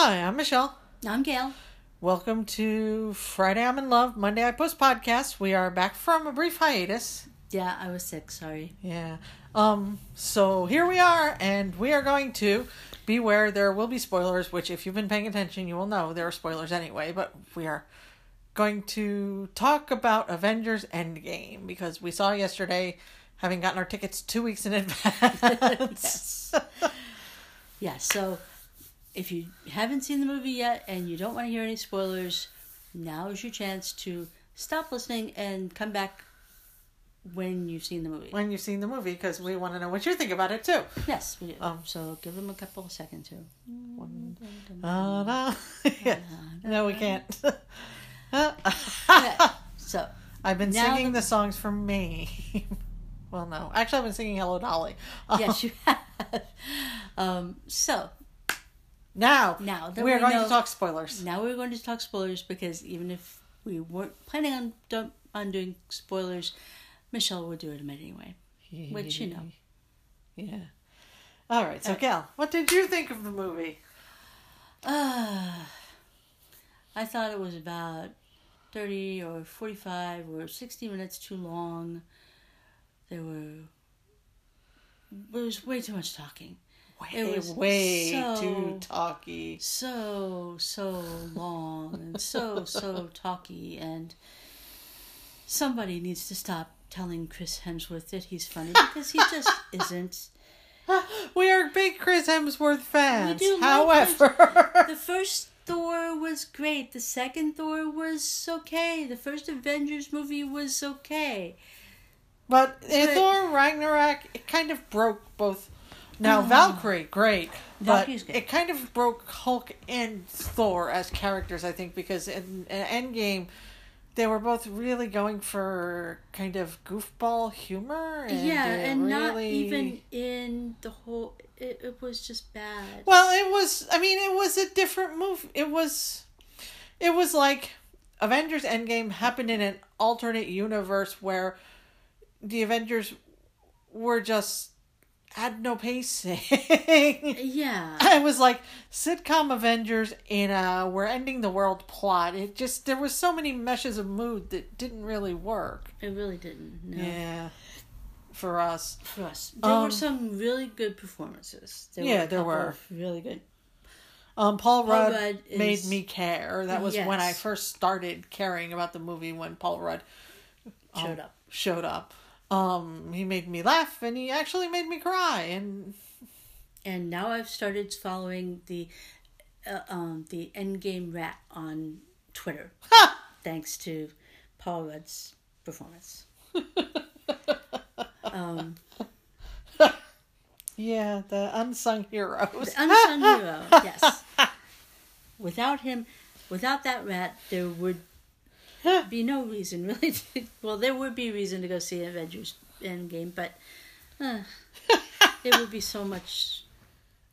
Hi, I'm Michelle. I'm Gail. Welcome to Friday I'm in Love, Monday I Post podcast. We are back from a brief hiatus. Yeah, I was sick. Sorry. Yeah. Um, so here we are, and we are going to beware there will be spoilers, which if you've been paying attention, you will know there are spoilers anyway, but we are going to talk about Avengers Endgame because we saw yesterday, having gotten our tickets two weeks in advance. Yes. Yeah, so if you haven't seen the movie yet and you don't want to hear any spoilers, now is your chance to stop listening and come back when you've seen the movie. when you've seen the movie, because we want to know what you think about it too. Yes, we do. Um, so give them a couple of seconds here. Uh, no. yeah. no, we can't. Okay, so I've been singing the- the songs for me. well, no, actually, I've been singing "Hello Dolly." Yes, you have. Um, so Now, Now that we are we going know- to talk spoilers. now we're going to talk spoilers because even if we weren't planning on do- on doing spoilers, Michelle would do it anyway. Which, you know. Yeah. All right. So, Gal, what did you think of the movie? Uh, I thought it was about 30 or 45 or 60 minutes too long. There were. There was way too much talking. Way, It was way so- too talky. So, so long and so, so talky. And somebody needs to stop telling Chris Hemsworth that he's funny because he just isn't. We are big Chris Hemsworth fans. do like However, The first Thor was great. The second Thor was okay. The first Avengers movie was okay. But But- Thor Ragnarok, it kind of broke both. Now um, Valkyrie, great, but it kind of broke Hulk and Thor as characters. I think because in, in Endgame, they were both really going for kind of goofball humor. And yeah, and not even in the whole. It, it was just bad. Well, it was. I mean, it was a different move. It was. It was like Avengers Endgame happened in an alternate universe where the Avengers were just had no pacing. Yeah, I was like sitcom Avengers in a we're ending the world plot. It just there was so many meshes of mood that didn't really work. it really didn't. No. Yeah. For us. For us, there Um, were some really good performances. There Yeah, a there were. really good. Um, Paul Rudd, Rudd made me care. That was when I first started caring about the movie when Paul Rudd Showed up. showed up. Um, he made me laugh and he actually made me cry. And And now I've started following the, uh, um, the Endgame Rat on Twitter, thanks to Paul Rudd's performance. um, yeah, the unsung heroes. unsung hero. Yes. Without him, without that rat, there would be no reason really. To, well, there would be reason to go see Avengers Endgame, but uh, it would be so much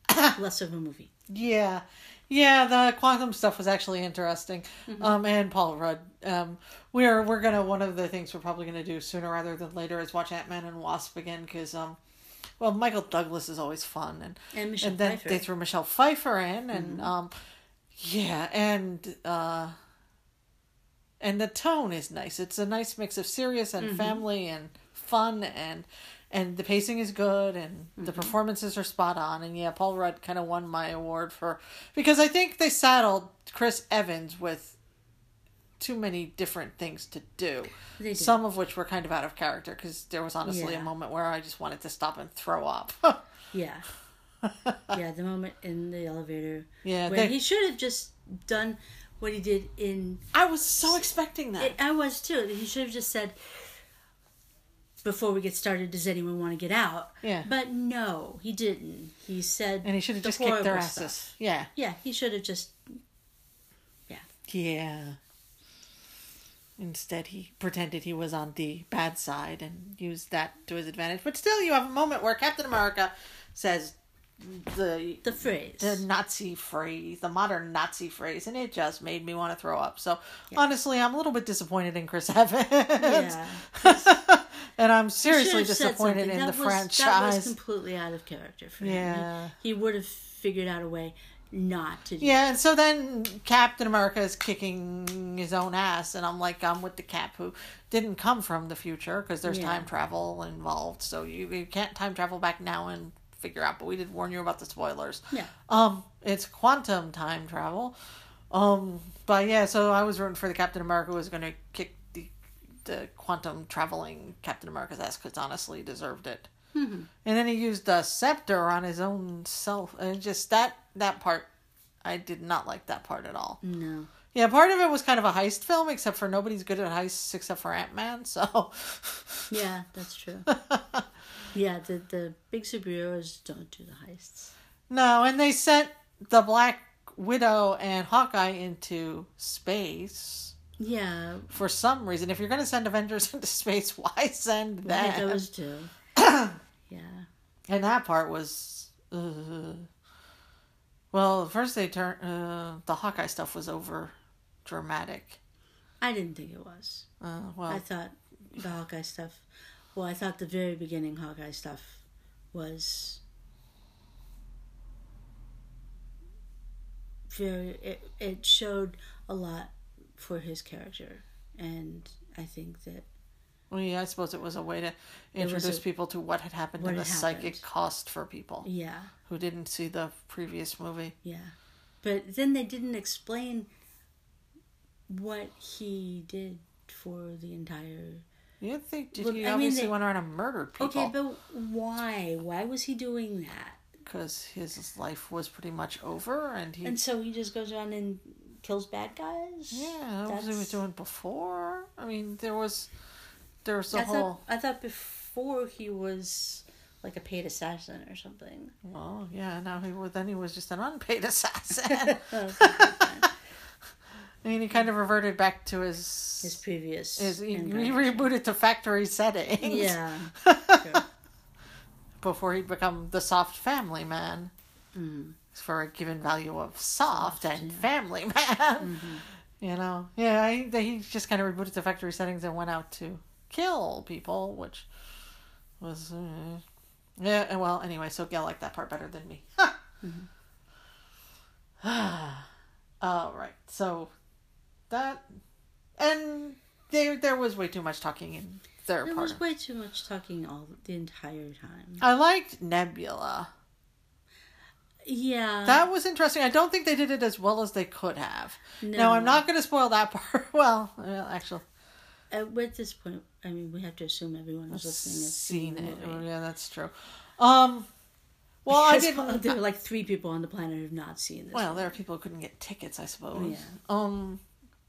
less of a movie. Yeah, yeah. The quantum stuff was actually interesting. Um, and Paul Rudd. Um, we're we're gonna one of the things we're probably gonna do sooner rather than later is watch Ant Man and Wasp again because um, well, Michael Douglas is always fun and And Michelle and then Pfeiffer. they threw Michelle Pfeiffer in and um, yeah, and uh, and the tone is nice. It's a nice mix of serious and mm-hmm. family and fun and and the pacing is good and the mm-hmm. performances are spot on and yeah paul rudd kind of won my award for because i think they saddled chris evans with too many different things to do some of which were kind of out of character because there was honestly Yeah. a moment where i just wanted to stop and throw up Yeah. yeah, the moment in the elevator yeah where they, he should have just done what he did in i was so expecting that It, I was too. He should have just said, "Before we get started, does anyone want to get out?" Yeah. But no, he didn't. He said, and he should have the just kicked their asses stuff. yeah Yeah, he should have just. Yeah. Yeah. Instead, he pretended he was on the bad side and used that to his advantage. But still, you have a moment where Captain America says the The phrase. the Nazi phrase, the modern Nazi phrase, and it just made me want to throw up. So honestly, I'm a little bit disappointed in Chris Evans, yeah. and I'm seriously should have said disappointed in That the was- That was franchise. completely out of character for him. Yeah. He, he would have figured out a way. not to do. Yeah, and so then Captain America is kicking his own ass, and I'm like, I'm with the Cap who didn't come from the future because there's Yeah. time travel involved. So you, you can't time travel back now and figure out. But we did warn you about the spoilers. Yeah. Um, it's quantum time travel. Um, but yeah, so I was rooting for the Captain America was going to kick the the quantum traveling Captain America's ass because honestly deserved it. And then he used a scepter on his own self, and just that that part, I did not like that part at all. No. Yeah, part of it was kind of a heist film, except for nobody's good at heists except for Ant Man. So, Yeah, that's true. yeah, the the big superheroes don't do the heists. no, and they sent the Black Widow and Hawkeye into space Yeah, for some reason. If you're going to send Avengers into space, why send why them? those two? yeah. And that part was. Uh, well, first they turned. Uh, the Hawkeye stuff was over dramatic. I didn't think it was. Uh, well, I thought the Hawkeye stuff. Well, I thought the very beginning Hawkeye stuff was very. It it showed a lot for his character, and I think that well, yeah, I suppose it was a way to introduce a- people to what had happened what and the had psychic cost for people yeah, who didn't see the previous movie. yeah, but then they didn't explain what he did for the entire. You think did Well, he I mean, obviously they- went around and murdered people? Okay, but why? Why was he doing that? because his life was pretty much over, and he And so he just goes around and kills bad guys. yeah, that's what he was doing before. I mean, there was there was the whole thought I thought before he was like a paid assassin or something. well, yeah. Now he was then he was just an unpaid assassin. I mean, he kind of reverted back to his His previous. his he, he rebooted to factory settings. Yeah. Sure. before he'd become the soft family man. Mm. For a given value of soft, Soft, and yeah. family man. You know? Yeah, he, he just kind of rebooted to factory settings and went out to kill people, which was. Uh, yeah, and well, anyway, so Gail liked that part better than me. All right, so that. And there, there was way too much talking in their There was way too much talking all the entire time. I liked Nebula. Yeah. That was interesting. I don't think they did it as well as they could have. No, No. I'm not going to spoil that part. Well, well, actually, At, at this point, I mean, we have to assume everyone who's listening has seen seen it. Oh, yeah, that's true. Um, well, I didn't. There are like three people on the planet who have not seen this. Well, movie. there are people who couldn't get tickets, I suppose. Yeah. Um,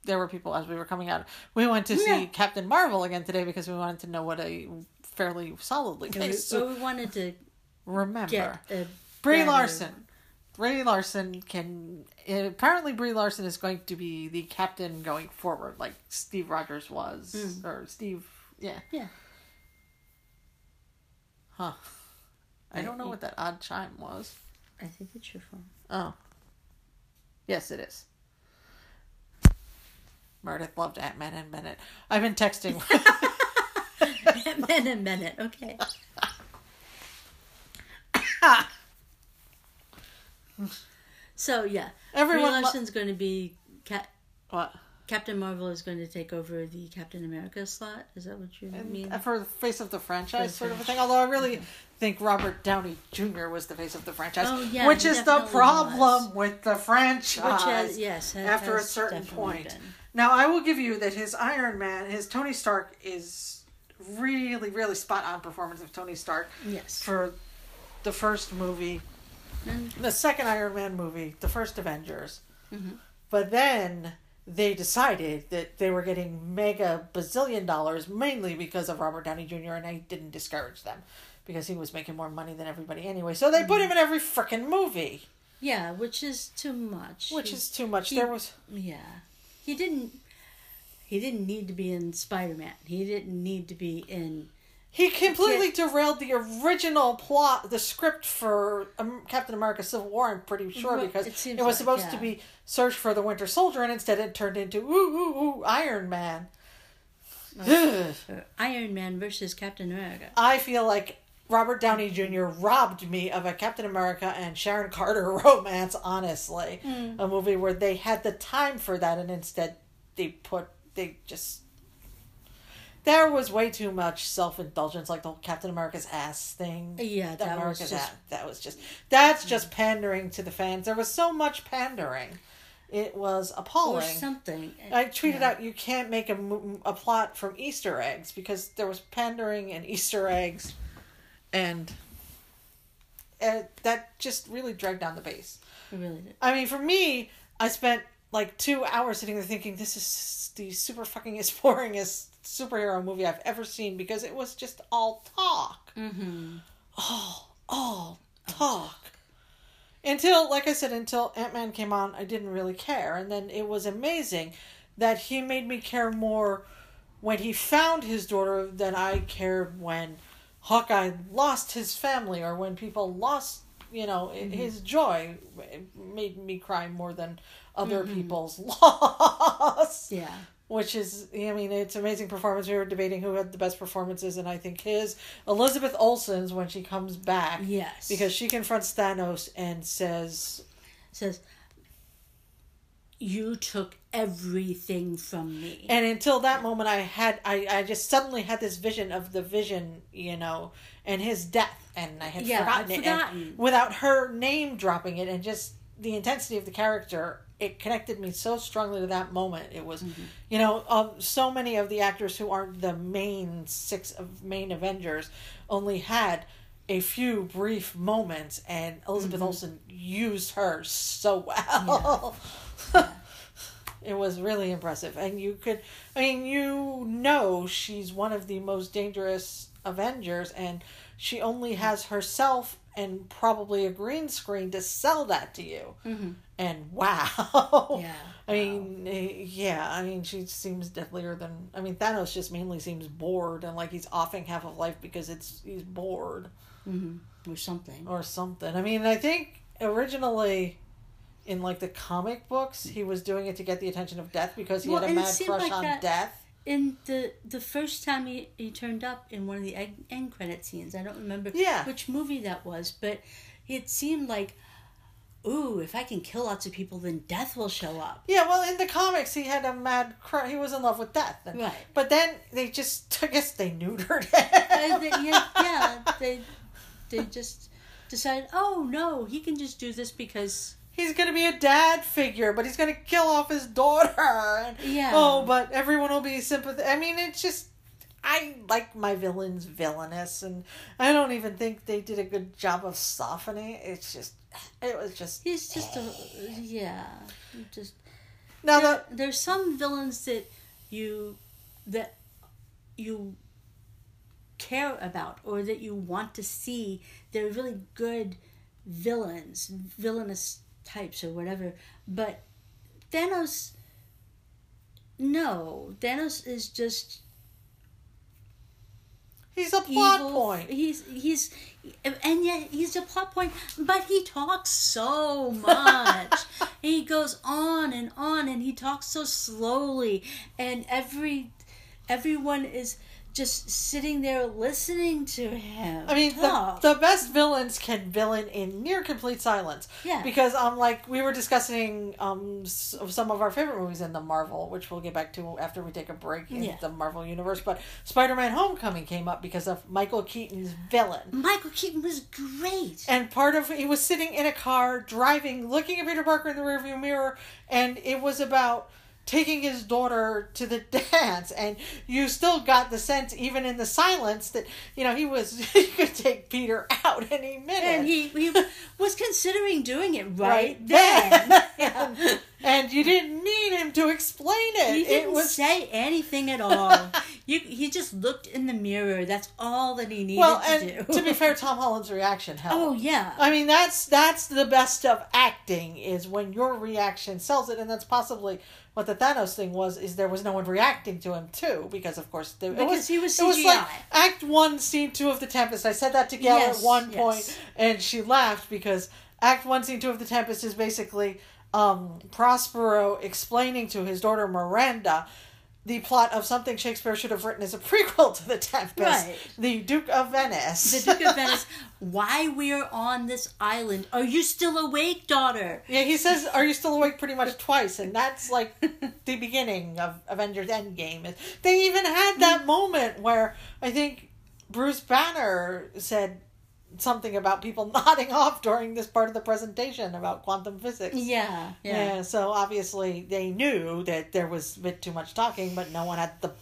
there were people as we were coming out. We went to see Captain Marvel again today because we wanted to know what a fairly solidly So we, based. so we wanted to remember, Brie Larson. Brie Larson can apparently Brie Larson is going to be the captain going forward, like Steve Rogers was, or Steve. Yeah. Mm. Yeah. Huh. I don't know I- what that odd chime was. I think it's your phone. Oh. Yes, it is. Meredith loved Ant Man and Bennett. I've been texting. minute, minute. Okay. so yeah, Everyone Brie lo- Larson's going to be Cap- what? Captain Marvel is going to take over the Captain America slot. Is that what you mean? For the face of the franchise, For sort of a thing. Although I really think Robert Downey Jr. was the face of the franchise, Oh, yeah, which is the problem was. with the uh, franchise. Which has yes, has, after a certain point. been. Now, I will give you that his Iron Man, his Tony Stark, is really, really spot on performance of Tony Stark Yes. for the first movie, And- the second Iron Man movie, the first Avengers. Mhm. But then they decided that they were getting mega bazillion dollars mainly because of Robert Downey Jr. and I didn't discourage them because he was making more money than everybody anyway. So they put him in every freaking movie, Yeah, which is too much. which He- is too much. he- there was yeah. He didn't. He didn't need to be in Spider Man. He didn't need to be in. He completely derailed the original plot, the script for um, Captain America: Civil War. I'm pretty sure because it it, was like, supposed to be Search for the Winter Soldier, and instead it turned into ooh ooh ooh Iron Man. Uh, Iron Man versus Captain America. I feel like Robert Downey Jr. robbed me of a Captain America and Sharon Carter romance, honestly. Hmm. A movie where they had the time for that and instead they put, they just. There was way too much self indulgence, like the whole Captain America's ass thing. Yeah, that was America's just- ass. That was just. That's hmm. just pandering to the fans. There was so much pandering. It was appalling. or something. Uh, I tweeted Yeah. out you can't make a, a plot from Easter eggs because there was pandering and Easter eggs, and uh, that just really dragged down the base. It really did. I mean, for me, I spent like two hours sitting there thinking this is the super fucking is boringest superhero movie I've ever seen because it was just all talk, Mm-hmm. all all talk. Until, like I said, until Ant Man came on, I didn't really care. And then it was amazing that he made me care more when he found his daughter than I cared when Hawkeye lost his family or when people lost, you know, mm-hmm. his joy. Made me cry more than other mm-hmm. people's loss. Yeah. Which is, I mean, it's amazing performance. We were debating who had the best performances, and I think his Elizabeth Olsen's when she comes back Yes. because she confronts Thanos and says, says, "You took everything from me." and until that moment, I had, I, I just suddenly had this vision of the vision, you know, and his death, and I had Yeah, forgotten I'd it, and forgotten. without her name dropping it, and just the intensity of the character, it connected me so strongly to that moment. It was, Mm-hmm. you know, um, so many of the actors who aren't the main six of main Avengers only had a few brief moments, and Elizabeth Mm-hmm. Olsen used her so well. it was really impressive, and you could, I mean, you know, she's one of the most dangerous Avengers, and she only has herself and probably a green screen to sell that to you. Mm-hmm. And wow, Yeah. I mean, eh, yeah, I mean, she seems deadlier than. I mean, Thanos just mainly seems bored and like he's offing half of life because it's he's bored Mm-hmm. Or something. or something. I mean, I think originally in like the comic books, he was doing it to get the attention of Death because he Well, had a mad crush like on that- Death. In the the first time he, he turned up in one of the end, end credit scenes, I don't remember Yeah. which movie that was, but it seemed like, ooh, if I can kill lots of people, then death will show up. Yeah, well, in the comics, he had a mad crush. He was in love with Death, and, Right. But then they just, I guess, they neutered Uh, him. they- yeah, yeah, they they just decided, oh no, he can just do this because he's gonna be a dad figure, but he's gonna kill off his daughter. Yeah. Oh, but everyone will be sympathetic. I mean, it's just. I like my villains villainous, and I don't even think they did a good job of softening. it. It's just, it was just. he's just a yeah, just Now there, the there's some villains that you that you care about or that you want to see they're really good villains villainous types or whatever but thanos no thanos is just he's a plot evil. point. He's he's and yet he's a plot point, but he talks so much. he goes on and on and he talks so slowly and every everyone is just sitting there listening to him. I mean, the, the best villains can villain in near complete silence. Yeah. Because um, like we were discussing um some of our favorite movies in the Marvel, which we'll get back to after we take a break in Yeah. the Marvel universe. But Spider-Man: Homecoming came up because of Michael Keaton's villain. Michael Keaton was great. And part of he was sitting in a car driving, looking at Peter Parker in the rearview mirror, and it was about taking his daughter to the dance. And you still got the sense, even in the silence, that you know he was he could take Peter out any minute. And he, he was considering doing it right, right then. then, and you didn't need him to explain it. He didn't it was say anything at all. you, he just looked in the mirror. That's all that he needed well, to and do. to be fair, Tom Holland's reaction helped. oh yeah, I mean, that's that's the best of acting is when your reaction sells it, and that's possibly what the Thanos thing was. Is there was no one reacting to him too, because of course there, Because was, he was It was like CGI. Act One, Scene Two of the Tempest. I said that to Gail Yes, at one yes. point, and she laughed because Act One, Scene Two of the Tempest is basically um, Prospero explaining to his daughter Miranda the plot of something Shakespeare should have written as a prequel to The Tempest, Right. the Duke of Venice. The Duke of Venice. Why we're on this island? Are you still awake, daughter? Yeah, he says, "Are you still awake?" Pretty much twice, and that's like the beginning of Avengers Endgame. They even had that mm-hmm. moment where I think Bruce Banner said something about people nodding off during this part of the presentation about quantum physics. Yeah, Yeah. so obviously they knew that there was a bit too much talking, but no one had the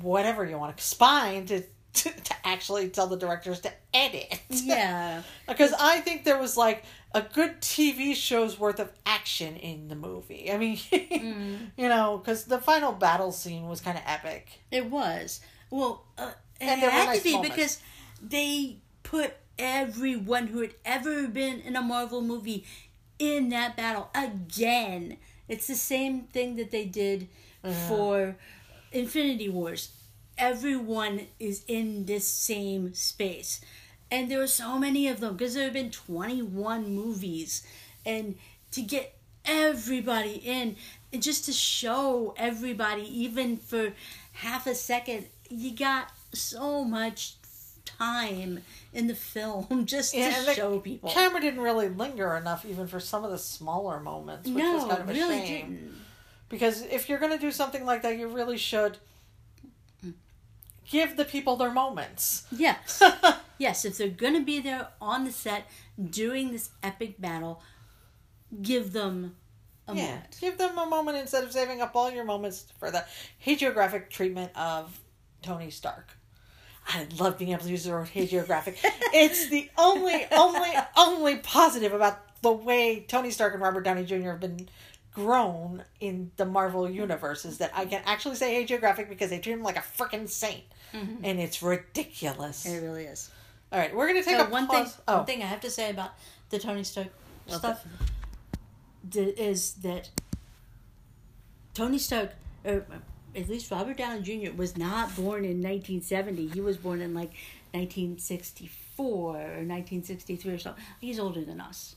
whatever you want to spine to to, to actually tell the directors to edit. Yeah. Because I think there was like a good TV show's worth of action in the movie. I mean, you know, because the final battle scene was kind of epic. It was. Well, uh, it And were had nice to be moments. because they put everyone who had ever been in a Marvel movie in that battle again. It's the same thing that they did uh-huh. for Infinity Wars. Everyone is in this same space. And there were so many of them because there have been 21 movies. And to get everybody in, and just to show everybody, even for half a second, you got so much time in the film just Yeah, to show people. The camera didn't really linger enough, even for some of the smaller moments, which was no, kind of a really shame. didn't. Because if you're going to do something like that, you really should give the people their moments. Yes. yes, if they're going to be there on the set doing this epic battle, give them a Yeah, moment. give them a moment instead of saving up all your moments for the hagiographic treatment of Tony Stark. I love being able to use the word hagiographic. it's the only, only, only positive about the way Tony Stark and Robert Downey Jr. have been grown in the Marvel universe is that I can actually say hagiographic because they treat him like a freaking saint, mm-hmm. and it's ridiculous. It really is. All right, we're gonna take So a one thing, pause. Oh, one thing I have to say about the Tony Stark Okay. stuff is that Tony Stark, or at least Robert Downey Jr., was not born in 1970. He was born in like 1964 or 1963 or something. He's older than us,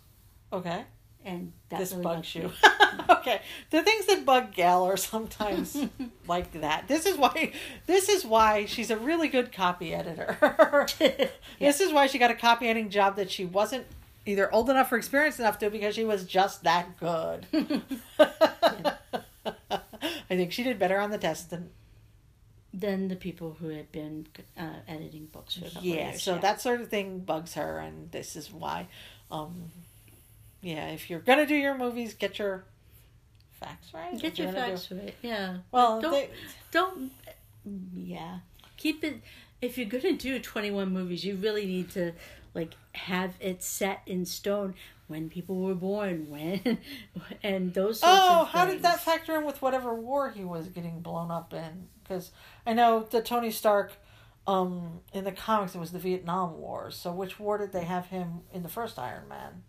okay. and that this really bugs you. okay, the things that bug Gal are sometimes like that. This is why. This is why she's a really good copy editor. This is why she got a copy editing job that she wasn't either old enough or experienced enough to because she was just that good. I think she did better on the test than than the people who had been uh, editing books for a couple of yeah. years. So that sort of thing bugs her, and this is why. Um, yeah, if you're gonna do your movies, get your facts right. get your gonna do- facts right. Yeah. Well, don't they, don't yeah keep it if you're gonna do 21 movies you really need to like have it set in stone when people were born when and those sorts Oh, how did that factor in with whatever war he was getting blown up in? Because I know the Tony Stark, um, in the comics it was the Vietnam War. So which war did they have him in the first Iron Man?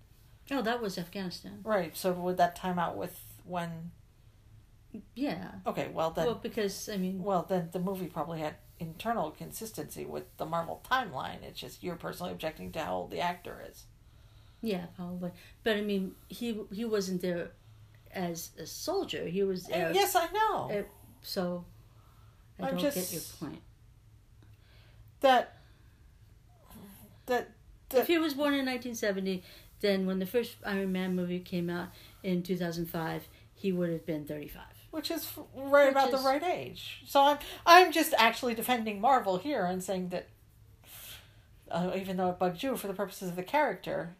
oh that was afghanistan Right. So would that time out with when? yeah Okay. Well then. well because i mean well then the movie probably had internal consistency with the Marvel timeline. It's just you're personally objecting to how old the actor is. yeah probably but i mean he he wasn't there as a soldier he was there yes, I know uh, so i I'm don't get your point that. That. if he was born in 1970 then when the first iron man movie came out in 2005 he would have been 35 which is right Which about is- the right age. So I'm I'm just actually defending Marvel here and saying that uh, even though it bugged you for the purposes of the character,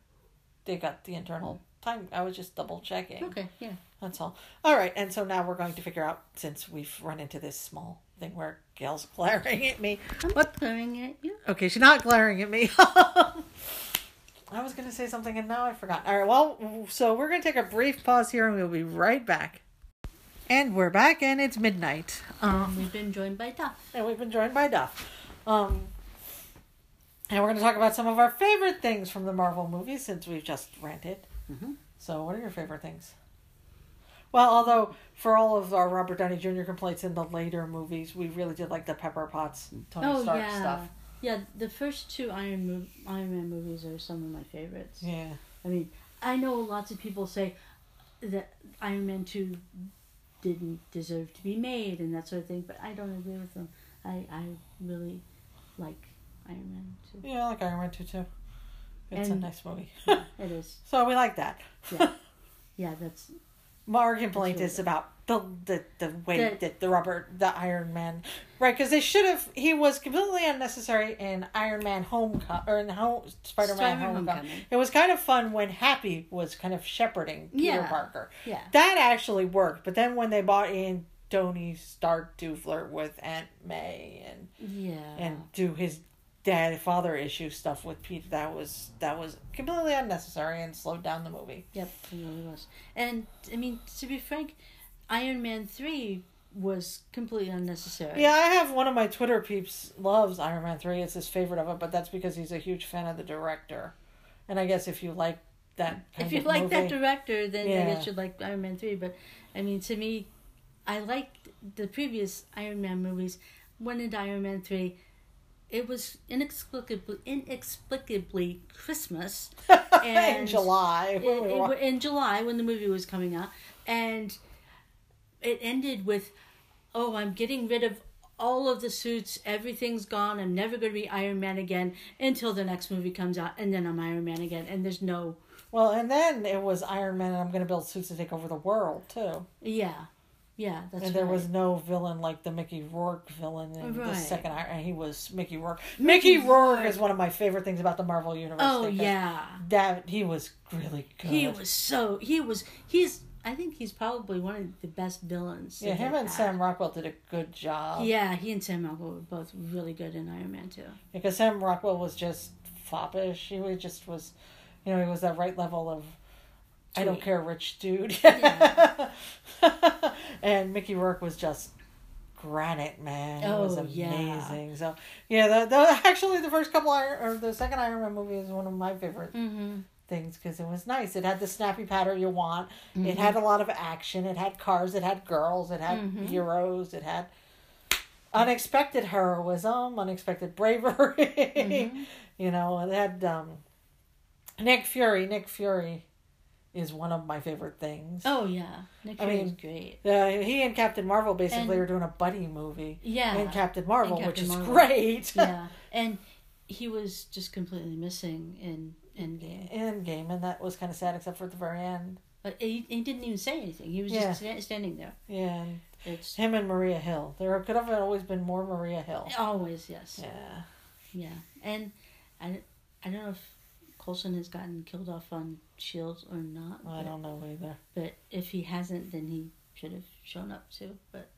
they got the internal time. I was just double checking. okay yeah That's all. All right, and so now we're going to figure out since we've run into this small thing where Gail's glaring at me. I'm What? glaring at you. Okay, she's not glaring at me. I was going to say something and now I forgot. All right, well, so we're going to take a brief pause here and we'll be right back. And we're back and it's midnight. Um, We've been joined by Duff. and we've been joined by Duff. Um, and we're going to talk about some of our favorite things from the Marvel movies since we've just ranted. Mhm. So, what are your favorite things? Well, although for all of our Robert Downey Jr. complaints in the later movies, we really did like the Pepper Potts, Tony oh Stark yeah, stuff. yeah. The first two Iron Mo- Iron Man movies are some of my favorites. Yeah. I mean, I know lots of people say that Iron Man two didn't deserve to be made and that sort of thing. But I don't agree with them. I I really like Iron Man too. Yeah, I like Iron Man 2 too. It's And- a nice movie. Yeah, it is. so we like that. Yeah, yeah. That's My complaint really is about the the, the way The- that the rubber the Iron Man right because they should have he was completely unnecessary in Iron Man Homecoming or in Home Spider Man Homecoming. Homecoming. It was kind of fun when Happy was kind of shepherding Peter Yeah. Parker. yeah. That actually worked, but then when they brought in Tony Stark to flirt with Aunt May and Yeah. and do his dad father issue stuff with Pete, that was that was completely unnecessary and slowed down the movie. Yep, it really was. And I mean, to be frank, Iron Man three was completely unnecessary. Yeah, I have one of my Twitter peeps loves Iron Man 3. It's his favorite of it, but that's because he's a huge fan of the director. And I guess if you like that If you like movie, that director, then I Yeah. guess you'd like Iron Man three. But I mean, to me, I liked the previous Iron Man movies. Went into Iron Man three. It was inexplicably inexplicably Christmas in and July. in, in, in July when the movie was coming out, and it ended with, "Oh, I'm getting rid of all of the suits. Everything's gone. I'm never going to be Iron Man again until the next movie comes out, and then I'm Iron Man again." And there's no, well, and then it was Iron Man, and I'm going to build suits to take over the world, too. yeah, yeah, that's and there right. was no villain like the Mickey Rourke villain in the second Iron and he was Mickey Rourke. Mickey Mickey, Rourke Rourke. is one of my favorite things about the Marvel Universe. Oh yeah, That, he was really good. he was so he was he's. I think he's probably one of the best villains. Yeah, him and had. Sam Rockwell did a good job. Yeah, he and Sam Rockwell were both really good in Iron Man 2. because Sam Rockwell was just foppish. He was just was, you know, he was that right level of, I don't care, rich dude. Yeah. and Mickey Rourke was just granite man. It was Oh, amazing. yeah. So yeah, the, the actually the first couple Iron or the second Iron Man movie is one of my favorite Mm-hmm. Things because it was nice. It had the snappy pattern you want. Mm-hmm. It had a lot of action. It had cars. It had girls. It had Mhm. heroes. It had unexpected heroism, unexpected bravery. Mhm. You know, it had um, Nick Fury. Nick Fury is one of my favorite things. Oh yeah, Nick I Fury mean, is great. Uh, he and Captain Marvel basically And- are doing a buddy movie Yeah, and Captain Marvel, in which Captain is great. yeah, and he was just completely missing in Endgame. Endgame, and that was kind of sad, except for at the very end. But he, he didn't even say anything. He was Yeah. just standing there. Yeah, It's him and Maria Hill. There could have always been more Maria Hill. always yes, Yeah. yeah. And I, I don't know if Coulson has gotten killed off on Shield or not. I but- don't know either. But if he hasn't, then he should have shown up too. But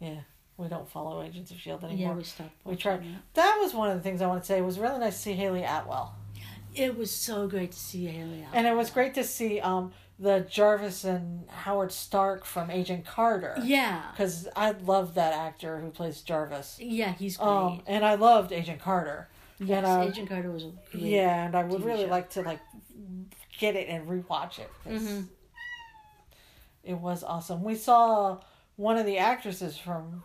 Yeah, we don't follow Agents of Shield anymore. yeah, we stopped. We tried- that. That was one of the things I want to say. It was really nice to see Hayley Atwell, It was so great to see Hayley and it was great to see um the Jarvis and Howard Stark from Agent Carter. Yeah, because I love that actor who plays Jarvis. yeah, he's great. Um, and I loved Agent Carter. yes, and, Agent Carter was a great. Yeah, and I would TV really show. like to like get it and rewatch it. Mhm. It was awesome. We saw one of the actresses from.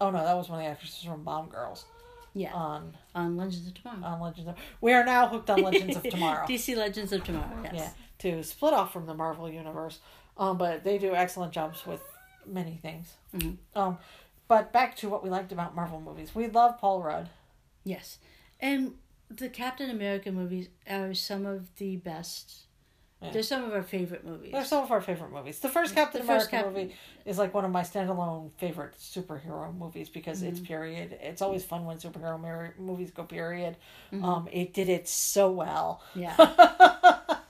Oh no, that was one of the actresses from Bomb Girls yeah. on on Legends of Tomorrow. on Legends of. We are now hooked on Legends of Tomorrow. DC Legends of Tomorrow. Yes. Yeah, to split off from the Marvel universe, um, but they do excellent jobs with many things. Mhm. Um, but back to what we liked about Marvel movies. We love Paul Rudd. Yes, and the Captain America movies are some of the best. Yeah. They're some of our favorite movies. They're some of our favorite movies. The first Captain The first America Cap- movie is like one of my standalone favorite superhero movies because it's period. It's always fun when superhero mer- movies go period. Um, it did it so well. yeah,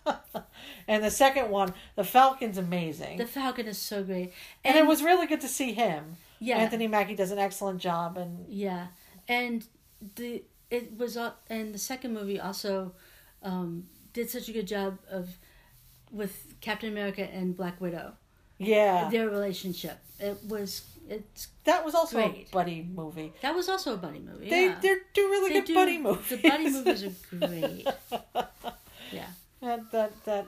and the second one, the Falcon's amazing, the Falcon is so great, and, it was really good to see him. yeah, Anthony Mackie does an excellent job, and yeah, and the it was al- and the second movie also um, did such a good job of with Captain America and Black Widow yeah, their relationship. It was it's that was also Great. a buddy movie. that was also a buddy movie. They yeah. they do really They good do- buddy movies. The buddy movies are great. Yeah, that that that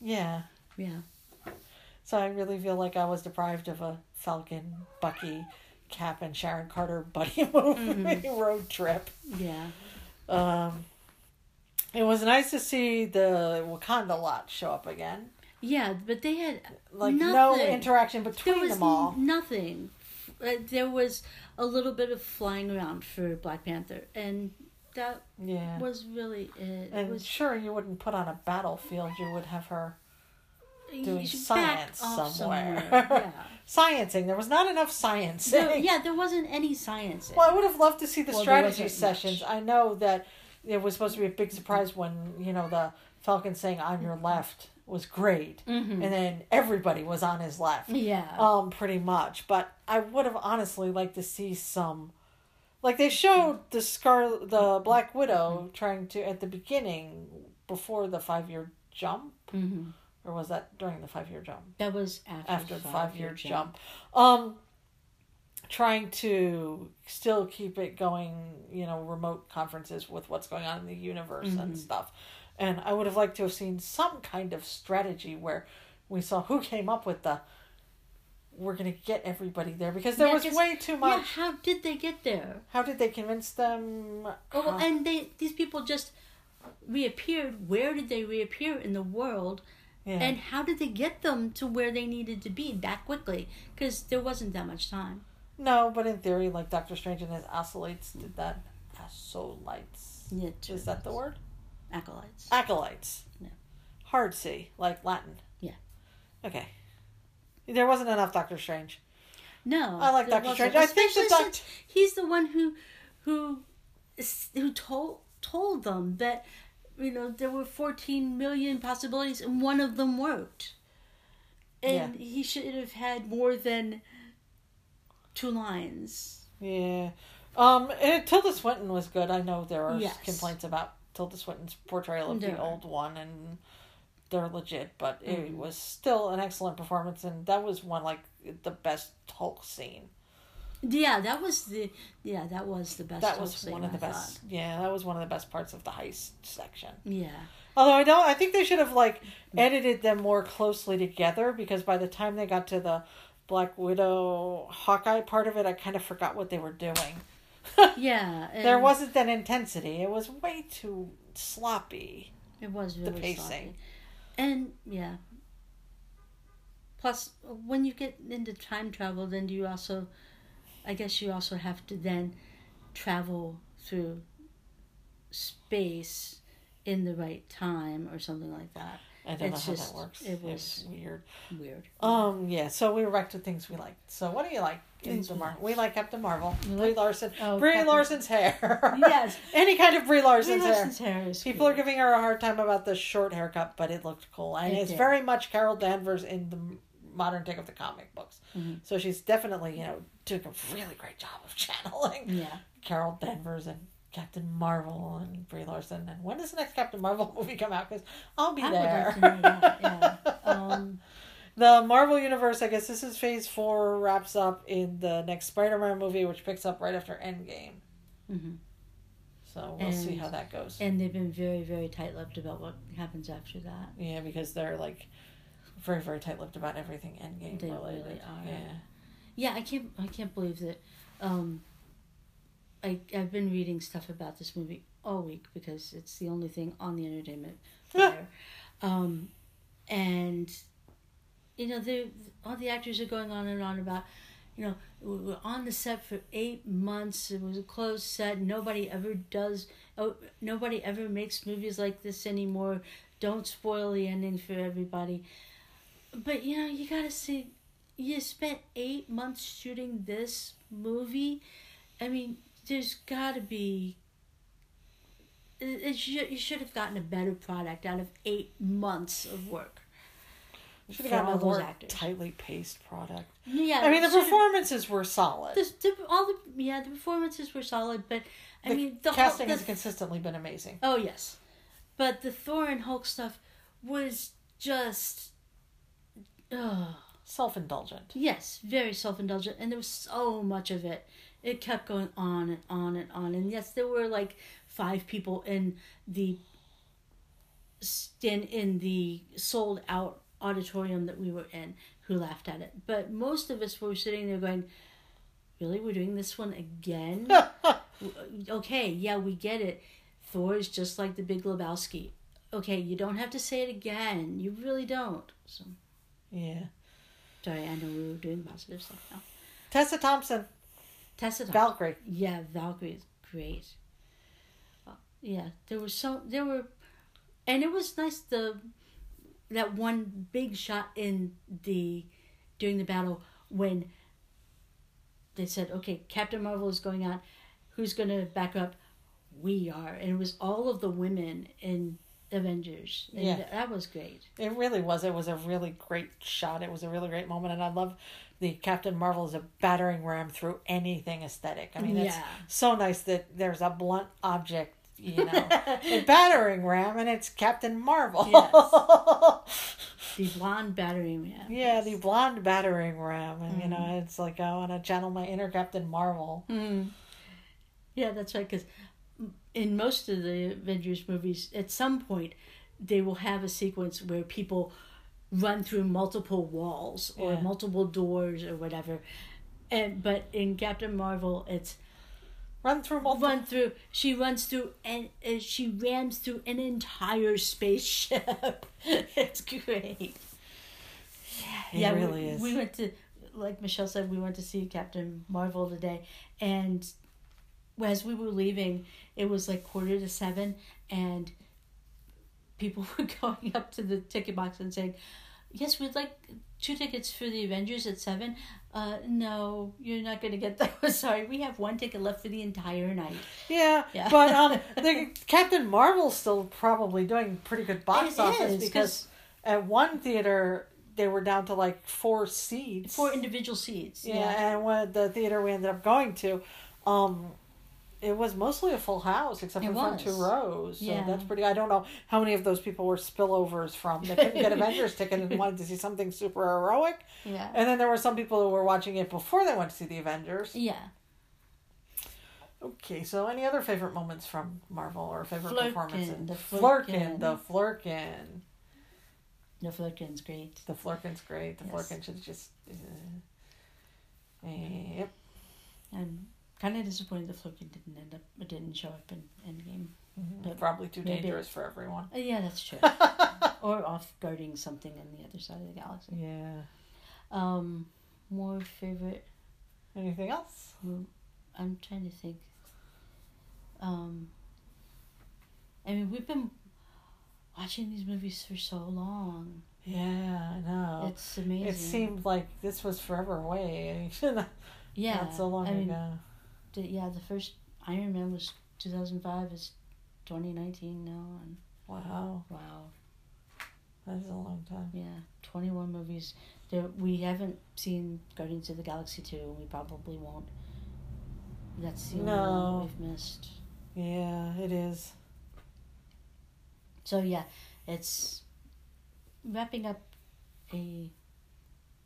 yeah. yeah. So I really feel like I was deprived of a Falcon, Bucky, Cap, and Sharon Carter buddy movie road trip. Yeah. Um, it was nice to see the Wakanda lot show up again. Yeah, but they had Like no nothing. interaction There between them all. nothing. Uh, there was a little bit of flying around for Black Panther, and that Yeah. was really it. it And was sure, you wouldn't put on a battlefield. You would have her doing science off somewhere. yeah. sciencing. There was not enough sciencing. There- yeah, there wasn't any science. Well, I would have loved to see the Well, strategy sessions. much. I know that it was supposed to be a big surprise when you know the Falcon saying "on your left" was great, Mhm. and then everybody was on his left. Yeah. Um, pretty much. But I would have honestly liked to see some, like they showed the Scar, the Black Widow trying to at the beginning before the five year jump, hmm or was that during the five year jump? That was after, after the five year jump. jump. Um trying to still keep it going, you know, remote conferences with what's going on in the universe and Mhm. stuff. And I would have liked to have seen some kind of strategy where we saw who came up with the we're gonna get everybody there because there Yeah, was way too much. Yeah, how did they get there? How did they convince them? Oh, How- and they these people just reappeared. Where did they reappear in the world? yeah. And how did they get them to where they needed to be that quickly? Because there wasn't that much time. No, but in theory, like Doctor Strange and his acolytes did that. Acolytes. Yeah, Is that the word? acolytes? Acolytes. Yeah. Hard C, like Latin. Yeah. Okay. There wasn't enough Doctor Strange. No, I like Doctor. Strange. I think that Doc- he's the one who, who, who told told them that, you know, there were fourteen million possibilities and one of them worked, and he should have had more than two lines. Yeah. Um, and Tilda Swinton was good. I know there are Yes. complaints about Tilda Swinton's portrayal of There the old one, and they're legit, but it Mhm. was still an excellent performance, and that was one like the best Hulk scene. Yeah, that was the yeah that was the best. that was scene, one of the I best. thought. Yeah, that was one of the best parts of the heist section. Yeah, Although I don't, I think they should have like edited them more closely together because by the time they got to the Black Widow Hawkeye part of it, I kind of forgot what they were doing. yeah. There wasn't that intensity. It was way too sloppy. It was really the pacing. sloppy. And yeah. Plus, when you get into time travel, then you also, I guess you also have to then travel through space in the right time or something like that. I don't It's know how just- that works. it It was weird. Weird. Um, yeah. So we were back to things we liked. So what do you like? in Things the we Mar- like. we like Captain Marvel. We Brie Larson. Oh, Brie Captain- Larson's hair. Yes. Any kind of Brie Brie Larson's hair. Larson's hair is People cool. are giving her a hard time about the short haircut, but it looked cool, and It it's did. very much Carol Danvers in the modern take of the comic books. Mhm. So she's definitely, you know, doing a really great job of channeling Yeah. Carol Danvers and Captain Marvel and Brie Larson. And when does the next Captain Marvel movie come out? Because I'll be I there. like to. Yeah. Um, the Marvel Universe, I guess this is phase four, wraps up in the next Spider Man movie, which picks up right after Endgame. mhm. So we'll see how that goes. And they've been very, very tight-lipped about what happens after that. Yeah, because they're like very, very tight lipped about everything Endgame They related. really are. Yeah. Yeah, I can't. I can't believe that. Um, I I've been reading stuff about this movie all week because it's the only thing on the entertainment flyer. um, and you know, they all the actors are going on and on about. You know, we were on the set for eight months. It was a closed set. Nobody ever does. Oh, nobody ever makes movies like this anymore. Don't spoil the ending for everybody. But you know, you gotta see you spent eight months shooting this movie. I mean, there's got to be. It, it should, you should have gotten a better product out of eight months of work. Should have gotten all a those more actors. tightly paced product. Yeah, I mean, the performances were solid. The, the, all the yeah, the performances were solid, but I the mean, the casting whole, has consistently been amazing. Oh yes, but the Thor and Hulk stuff was just. Ugh. Self indulgent. Yes, very self indulgent, and there was so much of it. It kept going on and on and on, and yes, there were like five people in the stand in the sold out auditorium that we were in who laughed at it, but most of us were sitting there going, "Really, we're doing this one again?" okay, yeah, we get it. Thor is just like the Big Lebowski. okay, you don't have to say it again. You really don't. So Yeah. sorry, I know we were doing positive stuff now. Tessa Thompson, Tessa Thompson. Valkyrie. Yeah, Valkyrie is great. Uh, yeah, there was so there were, and it was nice the that one big shot in the during the battle when they said, "Okay, Captain Marvel is going out. Who's going to back up? We are." And it was all of the women in Avengers. And Yeah. that was great. It really was. It was a really great shot. It was a really great moment, and I love the Captain Marvel is a battering ram through anything aesthetic. I mean, it's Yeah. so nice that there's a blunt object, you know, a battering ram, and it's Captain Marvel. Yes. The blonde battering ram. yeah, the blonde battering ram, and you know, it's like I want to channel my inner Captain Marvel. Mm. Yeah, that's right. Because in most of the Avengers movies, at some point, they will have a sequence where people run through multiple walls or Yeah. multiple doors or whatever. And but in Captain Marvel, it's Run through multiple. run through. She runs through and uh, she rams through an entire spaceship. it's great. Yeah, it we- really is. We went to, like Michelle said, we went to see Captain Marvel today, and as we were leaving, it was like quarter to seven, and people were going up to the ticket box and saying, "Yes, we'd like two tickets for the Avengers at seven. Uh, no, you're not going to get those. Sorry, we have one ticket left for the entire night. Yeah, Yeah. but um, the Captain Marvel's still probably doing pretty good box It office is, because at one theater they were down to like four seats. Four individual seats. yeah, Yeah. and when the theater we ended up going to, um, it was mostly a full house except for the front two rows. So Yeah. that's pretty. I don't know how many of those people were spillovers from they couldn't get Avengers ticket and wanted to see something super heroic, Yeah. and then there were some people who were watching it before they went to see the Avengers. Yeah. Okay, so any other favorite moments from Marvel or favorite Flerken, performances? the Flerken, Flerken. the Flerken. The Flerken's great. The Flerken's great. The Yes. Flerken should just. Uh, yep. I'm kind of disappointed the Flerken didn't end up, it didn't show up in Endgame. But Probably too maybe- dangerous for everyone. Uh, yeah, that's true. or off guarding something on the other side of the galaxy. Yeah. Um, more favorite. Anything else? mo- I'm trying to think. Um, I mean, we've been watching these movies for so long. Yeah, I know. It's amazing. It seemed like this was forever away. yeah, Not so long I mean, ago. Yeah, the first Iron Man was 2005. Is 2019 now, and Wow, wow, that is a long time. yeah, 21 movies. There, we haven't seen Guardians of the Galaxy 2, and we probably won't. That's the only No. one we've missed. Yeah, it is. So yeah, it's wrapping up a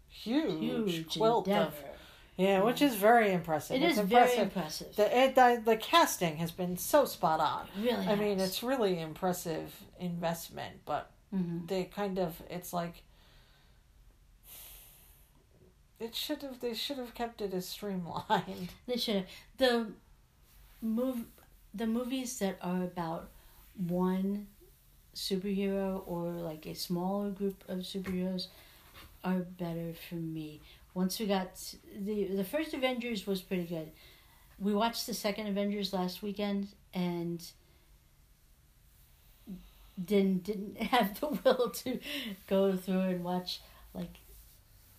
Huge, huge quilt endeavor. of yeah, which is very impressive. It it's is very impressive. impressive. The, it, the the casting has been so spot on. It really, I mean, it's really impressive investment, but Mhm. they kind of it's like it should have they should have kept it as streamlined. They should have the move the movies that are about one superhero or like a smaller group of superheroes are better for me. Once we got the the first Avengers was pretty good. We watched the second Avengers last weekend and didn't didn't have the will to go through and watch like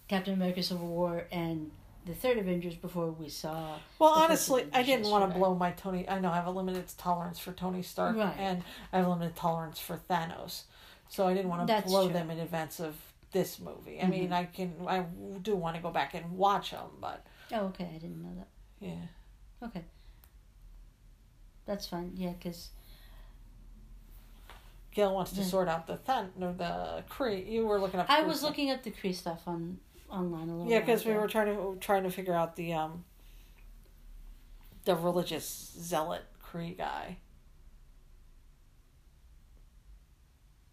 Captain America Civil War and the third Avengers before we saw Well, honestly, I didn't want to blow my Tony. I know I have a limited tolerance for Tony Stark, Right. and I have a limited tolerance for Thanos, so I didn't want to That's blow true. them in advance of this movie. I Mhm. mean, I can, I do want to go back and watch them, but Oh, okay. I didn't know that. yeah, Okay. That's fine. Yeah, because Gail wants to Yeah. sort out the Than or the Kree. You were looking up. I was stuff. looking up the Kree stuff on online a little. Yeah, because we were trying to trying to figure out the um the religious zealot Kree guy.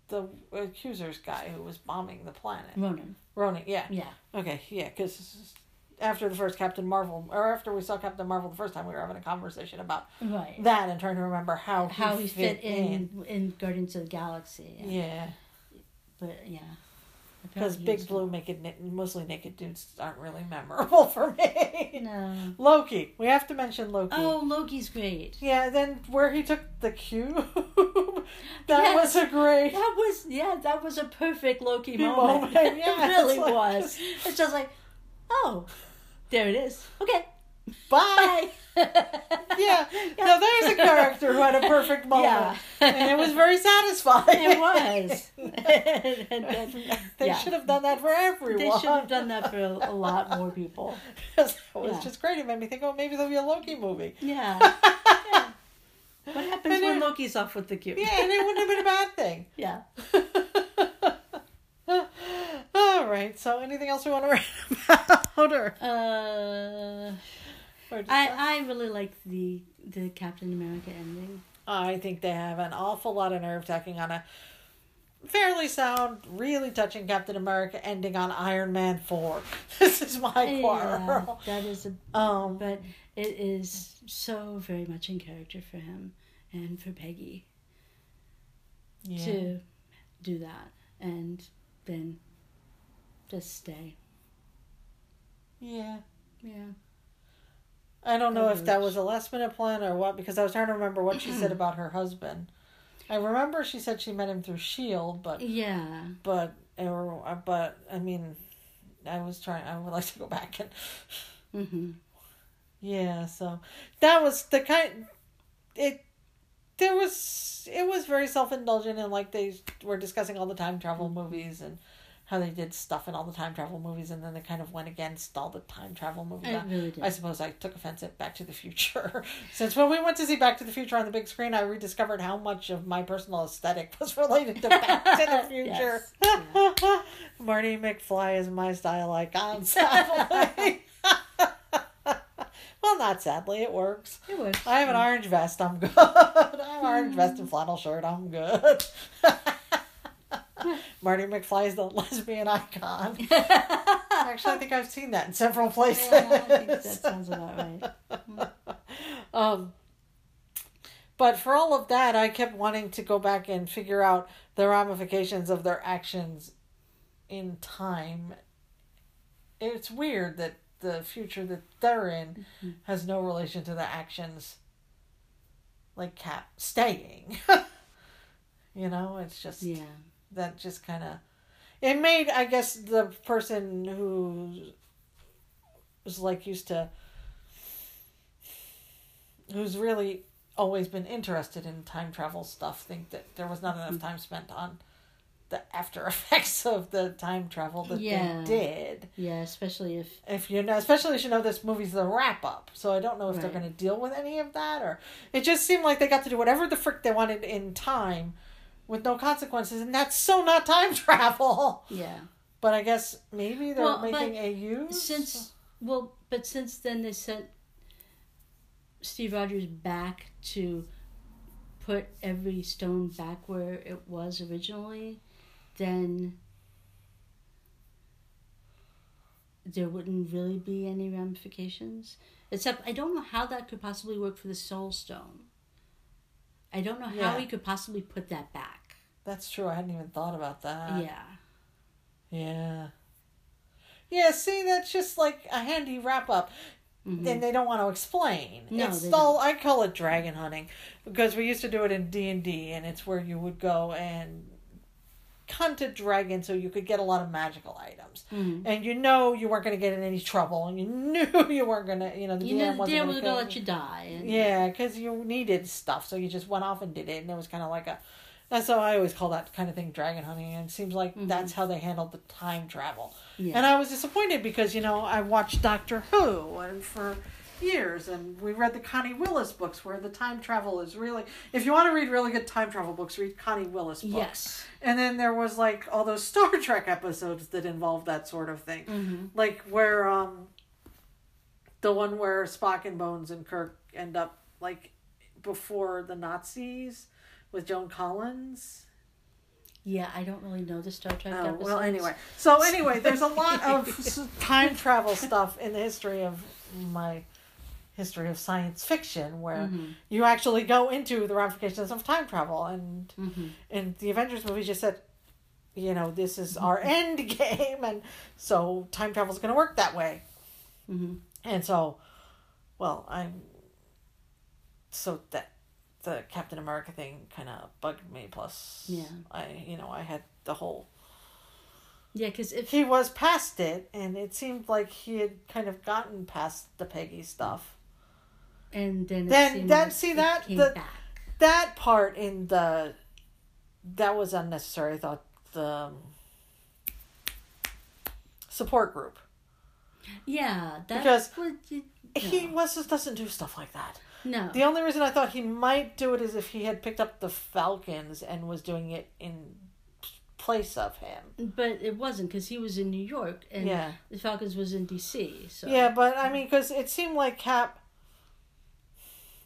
The accusers guy who was bombing the planet. Ronan. Ronan, yeah. Yeah. Okay, yeah, because after the first Captain Marvel, or after we saw Captain Marvel the first time, we were having a conversation about Right. that and trying to remember how How he fit in, in Guardians of the Galaxy. Yeah, But yeah. Because big he's- blue naked, mostly naked dudes aren't really memorable for me. No. Loki, we have to mention Loki. Oh, Loki's great. Yeah, then where he took the cube, that Yes. was a great. That was yeah, that was a perfect Loki Moment, moment. yeah, it really like- was. It's just like, oh, there it is. Okay, Bye. Yeah. Now there's a character who had a perfect moment, Yeah. and it was very satisfying. It was. and then, They yeah. should have done that for everyone. They should have done that for a, a lot more people. it was Yeah. just great. It made me think, oh, maybe there'll be a Loki movie. Yeah. yeah. What happens And when it- Loki's off with the cube? Yeah, and it wouldn't have been a bad thing. Yeah. All right. So, anything else we want to write about? Or, Uh, I I really like the the Captain America ending. I think they have an awful lot of nerve tacking on a fairly sound, really touching Captain America ending on Iron Man 4. This is my Yeah, quarrel. that is a Um, but it is so very much in character for him and for Peggy yeah. to do that and then just stay. yeah. Yeah. I don't know if that was a last minute plan or what, because I was trying to remember what she said about her husband. I remember she said she met him through Shield, but Yeah. but or but I mean, I was trying. I would like to go back and hmm yeah. So that was the kind. It there was it was very self indulgent and like they were discussing all the time travel movies and how they did stuff in all the time travel movies and then they kind of went against all the time travel movies. It really. I suppose I took offense at Back to the Future. Since when we went to see Back to the Future on the big screen, I rediscovered how much of my personal aesthetic was related to Back to the Future. Yes. Marty McFly is my style icon, sadly. well, not sadly, it works. It works. I have an orange vest, I'm good. I have an orange vest and flannel shirt, I'm good. Marty McFly is the lesbian icon. Actually, I think I've seen that in several places. Yeah, I think that sounds about right. Um, but for all of that, I kept wanting to go back and figure out the ramifications of their actions in time. It's weird that the future that they're in has no relation to the actions like Cap staying. you know, it's just Yeah. That just kind of it made i guess the person who was like used to who's really always been interested in time travel stuff think that there was not enough mm. time spent on the after effects of the time travel that Yeah. they did. Yeah, especially if if you know especially as you know this movie's the wrap up so i don't know if they're going to deal with any of that or it just seemed like they got to do whatever the frick they wanted in time with no consequences and that's so not time travel yeah. but i guess maybe they're Well, making a use Since well, but since then they sent Steve Rogers back to put every stone back where it was originally, then there wouldn't really be any ramifications. Except I don't know how that could possibly work for the soul stone. I don't know how Yeah. he could possibly put that back. that's true i hadn't even thought about that yeah. yeah yeah see that's just like a handy wrap up Mhm. and they don't want to explain. No, it's they all I call it dragon hunting because we used to do it in D and D, and it's where you would go and hunt a dragon so you could get a lot of magical items, Mhm. and you know you weren't going to get in any trouble, and you knew you weren't going to, you know, the You DM wasn't going to let you die. And, Yeah, because you needed stuff, so you just went off and did it, and it was kind of like a. That's how I always call that kind of thing dragon hunting, and it seems like that's how they handled the time travel. Yeah. And I was disappointed because you know I watched Doctor Who and for years, and we read the Connie Willis books where the time travel is really. If you want to read really good time travel books, read Connie Willis books. Yes. And then there was like all those Star Trek episodes that involved that sort of thing, Mm-hmm. like where um. The one where Spock and Bones and Kirk end up like before the Nazis with Joan Collins. Yeah, I don't really know the Star Trek Oh, episodes. well, anyway. So, anyway, there's a lot of time travel stuff in the history of my history of science fiction where Mhm. you actually go into the ramifications of time travel. And, Mhm. and the Avengers movie just said, you know, this is our end game. And so time travel is going to work that way. Mhm. And so, well, I'm. So that the Captain America thing kind of bugged me. Plus, Yeah. I you know I had the whole. Yeah, because if He was past it, and it seemed like he had kind of gotten past the Peggy stuff. And then it Then- then like see that- the- back. That part in the. That was unnecessary. I thought the um, support group. Yeah, Because you, He was just doesn't do stuff like that. no. The only reason I thought he might do it is if he had picked up the Falcons and was doing it in place of him. But it wasn't because he was in New York and Yeah. the Falcons was in D.C. So Yeah, but I mean, because it seemed like Cap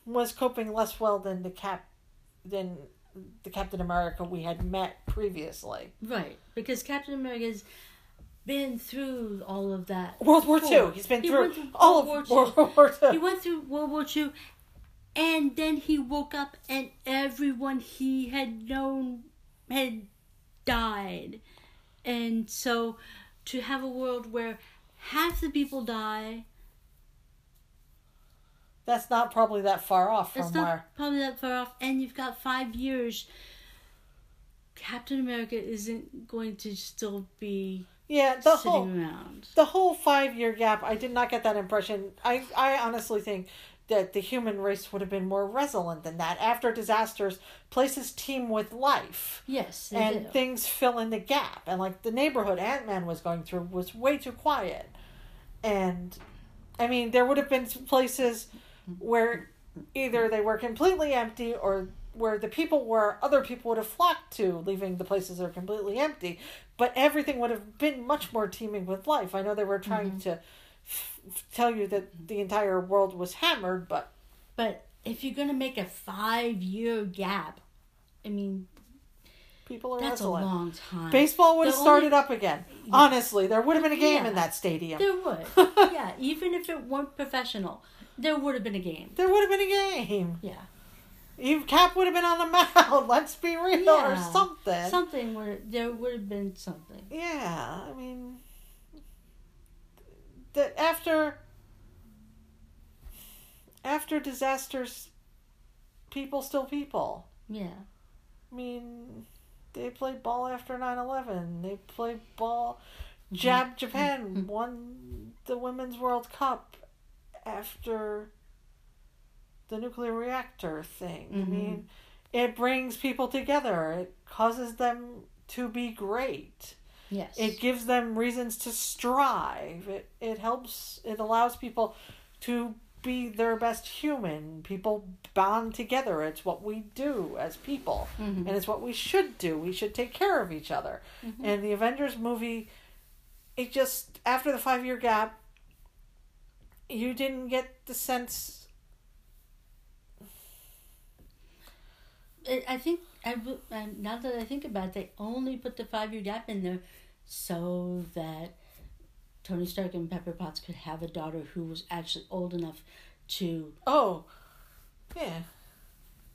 was coping less well than the Cap than the Captain America we had met previously. right because Captain America's been through all of that. World War before. Two. He's been He through through all World of War World War Two. He went through World War Two, and then he woke up and everyone he had known had died, and so to have a world where half the people die That's not probably that far off from That's not where. probably that far off, and you've got five years. Captain America isn't going to still be Yeah, the sitting whole around. the whole five year gap. I did not get that impression. I I honestly think that the human race would have been more resilient than that. After disasters, places teem with life. Yes, they and do. things fill in the gap. And like the neighborhood Ant Man was going through was way too quiet. And I mean, there would have been some places where either they were completely empty or where the people were, other people would have flocked to, leaving the places that are completely empty. But everything would have been much more teeming with life. I know they were trying mm-hmm. to f- tell you that the entire world was hammered, but but if you're going to make a five-year gap, I mean people are that's a long time. Baseball would have started only- up again. Honestly, there would have been a game in that stadium. There would, yeah. Even if it weren't professional, there would have been a game. There would have been a game. Yeah, Even Cap would have been on the mound. Let's be real, or something. something would there would have been something. Yeah, I mean, that after after disasters, people still people. Yeah, I mean, they played ball after 9-11. They played ball. Jab mm. Japan mm-hmm. won the Women's World Cup after the nuclear reactor thing. I Mhm. mean, it brings people together. It causes them to be great. yes. It gives them reasons to strive. It it helps. It allows people to be their best human. People bond together. It's what we do as people, Mhm. and it's what we should do. We should take care of each other. Mhm. And the Avengers movie, it just after the five year gap, you didn't get the sense. I I think I um, now that I think about it, they only put the five year gap in there so that Tony Stark and Pepper Potts could have a daughter who was actually old enough to Oh, yeah,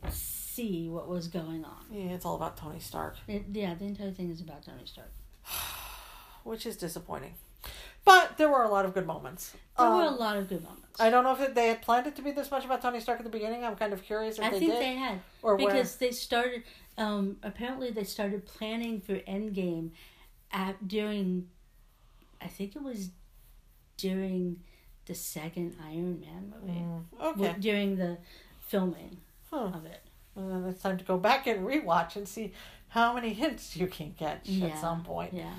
see what was going on. yeah. It's all about Tony Stark. It, yeah, the entire thing is about Tony Stark. which is disappointing. But there were a lot of good moments. There were a Um, lot of good moments. I don't know if it, they had planned it to be this much about Tony Stark at the beginning. I'm kind of curious if I they think did they had or where. because they started. Um, apparently, they started planning for Endgame at during. I think it was during the second Iron Man movie. Mm, w- okay, during the filming Huh. of it. and then it's time to go back and rewatch and see how many hints you can catch Yeah. at some point. Yeah,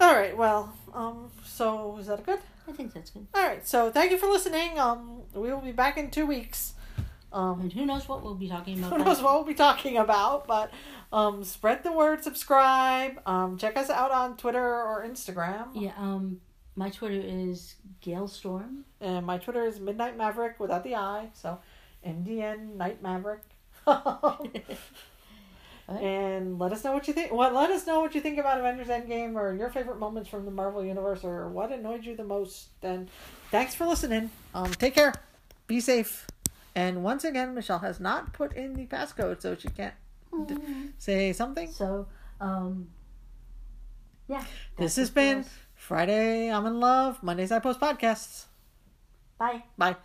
All right. Well, um, so is that good? I think that's good. All right. So thank you for listening. Um, we will be back in two weeks. Um, And who knows what we'll be talking about? who knows what we'll be talking about, but um, spread the word, subscribe, um, check us out on Twitter or Instagram. Yeah. Um, my Twitter is Gale Storm. And my Twitter is Midnight Maverick without the I, so MDN Night Maverick. Right. And let us know what you think. What let us know what you think about Avengers Endgame or your favorite moments from the Marvel universe or what annoyed you the most. And thanks for listening. Um, take care. Be safe. And once again, Michelle has not put in the passcode, so she can't d- say something. So, um, yeah. This has been. Friday. I'm in love. Mondays I post podcasts. Bye. Bye.